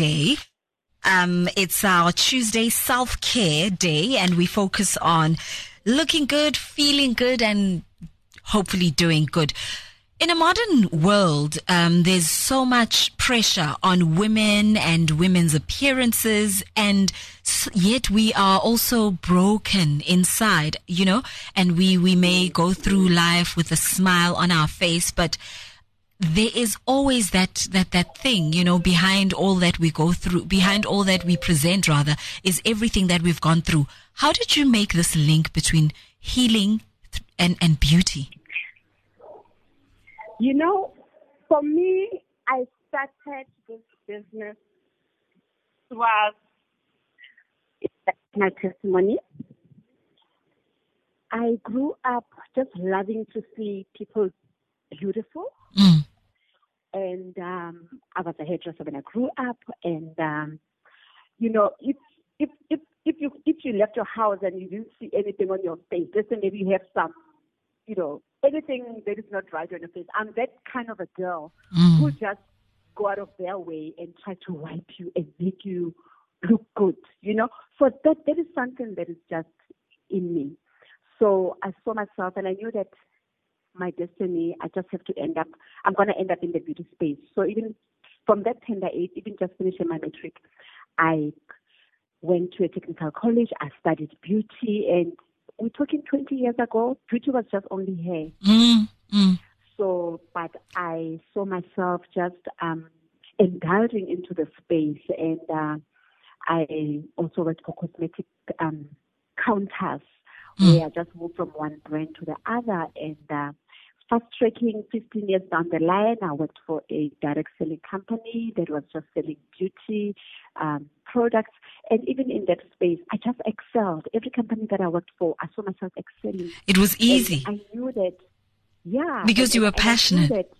Day. Um, it's our Tuesday self care day, and we focus on looking good, feeling good, and hopefully doing good. In a modern world, um, there's so much pressure on women and women's appearances, and yet we are also broken inside, you know, and we, we may go through life with a smile on our face, but there is always that, that, that thing, you know, behind all that we go through, behind all that we present rather, is everything that we've gone through. How did you make this link between healing and, and beauty? You know, for me, I started this business was my testimony. I grew up just loving to see people beautiful. Mm. And um, I was a hairdresser when I grew up. And, um, you know, if, if, if, if, you, if you left your house and you didn't see anything on your face, let's say maybe you have some, you know, anything that is not right on your face. I'm that kind of a girl Mm. who just go out of their way and try to wipe you and make you look good, you know. So that that is something that is just in me. So I saw myself and I knew that my destiny, I just have to end up, I'm going to end up in the beauty space. So even from that tender age, even just finishing my matric, I went to a technical college. I studied beauty and we're talking 20 years ago, beauty was just only hair. Mm, mm. So, but I saw myself just um, indulging into the space, and uh, I also worked for cosmetic um, counters, Mm. where I just moved from one brand to the other, and uh, fast tracking 15 years down the line, I worked for a direct selling company that was just selling beauty um, products, and even in that space, I just excelled. Every company that I worked for, I saw myself excelling. It was And easy. I knew that, yeah. Because you were and I passionate.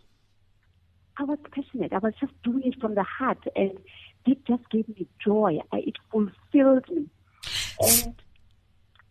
I was passionate. I was just doing it from the heart, and it just gave me joy. I, it fulfilled me. And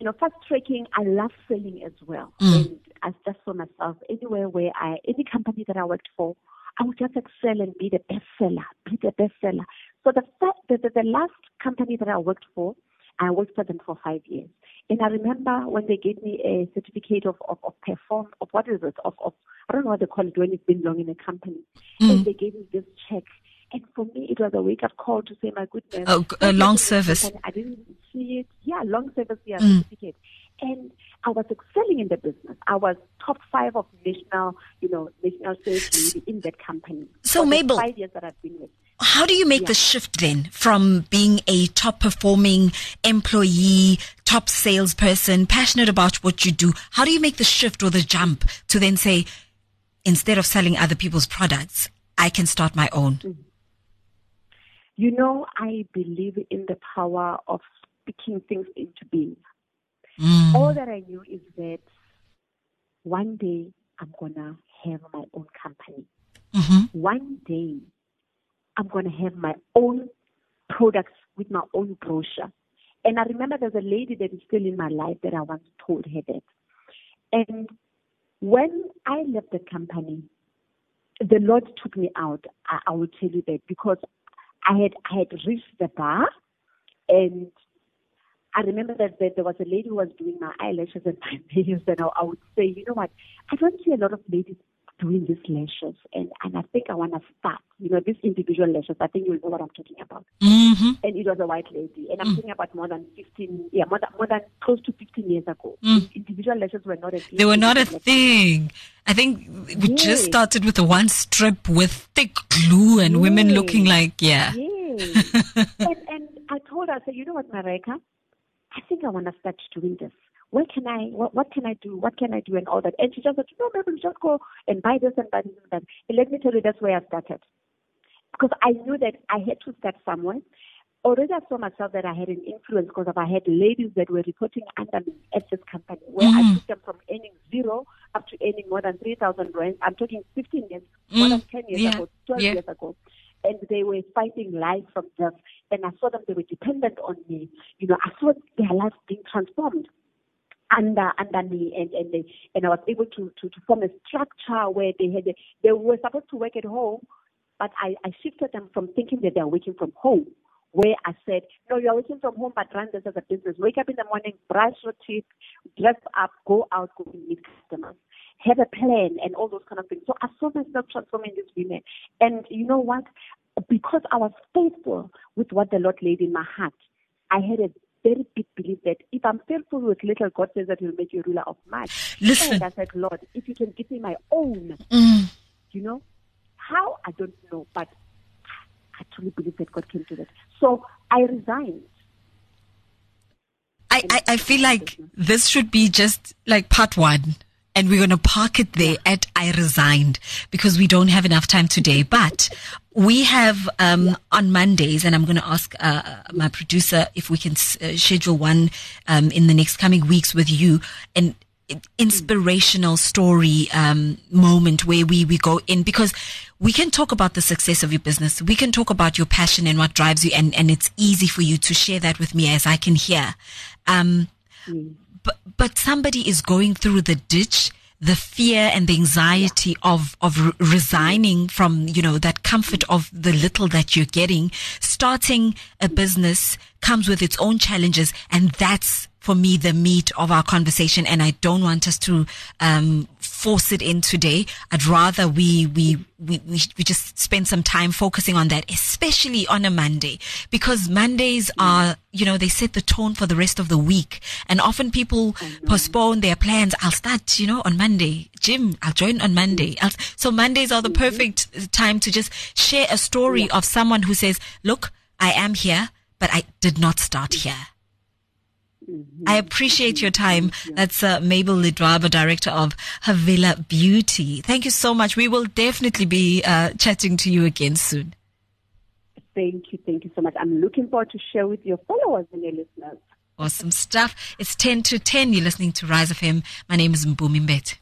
you know, fast tracking, I love selling as well. Mm. And I just saw myself anywhere where I, any company that I worked for, I would just excel and be the best seller, be the best seller. So the that the, the last company that I worked for, I worked for them for five years. And I remember when they gave me a certificate of, of, of perform, of what is it, of, of, I don't know what they call it when it's been long in a company. Mm. And they gave me this check. And for me, it was a wake up call to say, my goodness. Oh, a long service. I didn't see it. Yeah, long service yeah, Mm. certificate. And I was excelling in the business. I was top five of national, you know, national sales in that company. So, Mabel- five years that I've been with. How do you make Yeah. the shift then from being a top performing employee, top salesperson, passionate about what you do? How do you make the shift or the jump to then say, instead of selling other people's products, I can start my own? You know, I believe in the power of speaking things into being. Mm. All that I knew is that one day I'm gonna have my own company. hmm One day I'm gonna have my own products with my own brochure. And I remember there's a lady that is still in my life that I once told her that. And when I left the company, the Lord took me out. I, I will tell you that because I had I had reached the bar, and I remember that, that there was a lady who was doing my eyelashes and my nails, and I, I would say, you know what, I don't see a lot of ladies doing these lashes, and and I think I want to start. You know, these individual lashes. I think you know what I'm talking about. hmm And it was a white lady, and I'm Mm. talking about more than 15, yeah, more than, more than close to 15 years ago. Mm. Individual lashes were not a thing. They were not a thing. I think we just started with a one strip with thick glue and women looking like, yeah. Yes. and, and I told her, I said, you know what, Mareka? I think I want to start doing this. Where can I, what, what can I do? What can I do? And all that. And she just said, no, maybe just go and buy this and buy this and that. And let me tell you, that's where I started. Because I knew that I had to start somewhere. Already I saw myself that I had an influence because I had ladies that were reporting under me at this company where I Mm. took them from earning zero up to earning more than 3,000 rands. I'm talking 15 years, more Mm. than 10 years Yeah. ago, 12 Yeah. years ago and they were fighting life from this. And I saw them; they were dependent on me. You know, I saw their lives being transformed under under me, and and they, and I was able to, to to form a structure where they had they were supposed to work at home, but I, I shifted them from thinking that they're working from home, where I said, no, you're working from home, but run this as a business. Wake up in the morning, brush your teeth, dress up, go out, go meet customers. Have a plan and all those kind of things. So I saw myself transforming these women. And you know what? Because I was faithful with what the Lord laid in my heart, I had a very big belief that if I'm faithful with little, God says that He'll make you ruler of much. Listen. And I said, Lord, if you can give me my own, Mm. you know, how I don't know, but I truly believe that God can do that. So I resigned. I, I, I feel like this should be just like part one. And we're going to park it there at I resigned because we don't have enough time today. But we have um, on Mondays, and I'm going to ask uh, my producer if we can s- uh, schedule one um, in the next coming weeks with you. An inspirational story um, moment where we, we go in because we can talk about the success of your business. We can talk about your passion and what drives you, and, and it's easy for you to share that with me as I can hear. Um, but but somebody is going through the ditch the fear and the anxiety of of re- resigning from you know that comfort of the little that you're getting. Starting a business comes with its own challenges and that's for me the meat of our conversation. And I don't want us to um force it in today. I'd rather we we we, we, we just spend some time focusing on that especially on a Monday because Mondays are you know they set the tone for the rest of the week. And often people mm-hmm. postpone their plans. I'll start you know on Monday. Gym I'll join on Monday. Mm-hmm. I'll, so Mondays are the mm-hmm. perfect uh, time to just share a story of someone who says look I am here but I did not start here I appreciate your time. That's uh, Mabel Ledwaba, director of Havillah Beauty. Thank you so much. We will definitely be uh, chatting to you again soon. Thank you, thank you so much. I'm looking forward to share with your followers and your listeners. Awesome stuff. It's 10 to 10. You're listening to Rise of Him. My name is Mpumi Mbethe.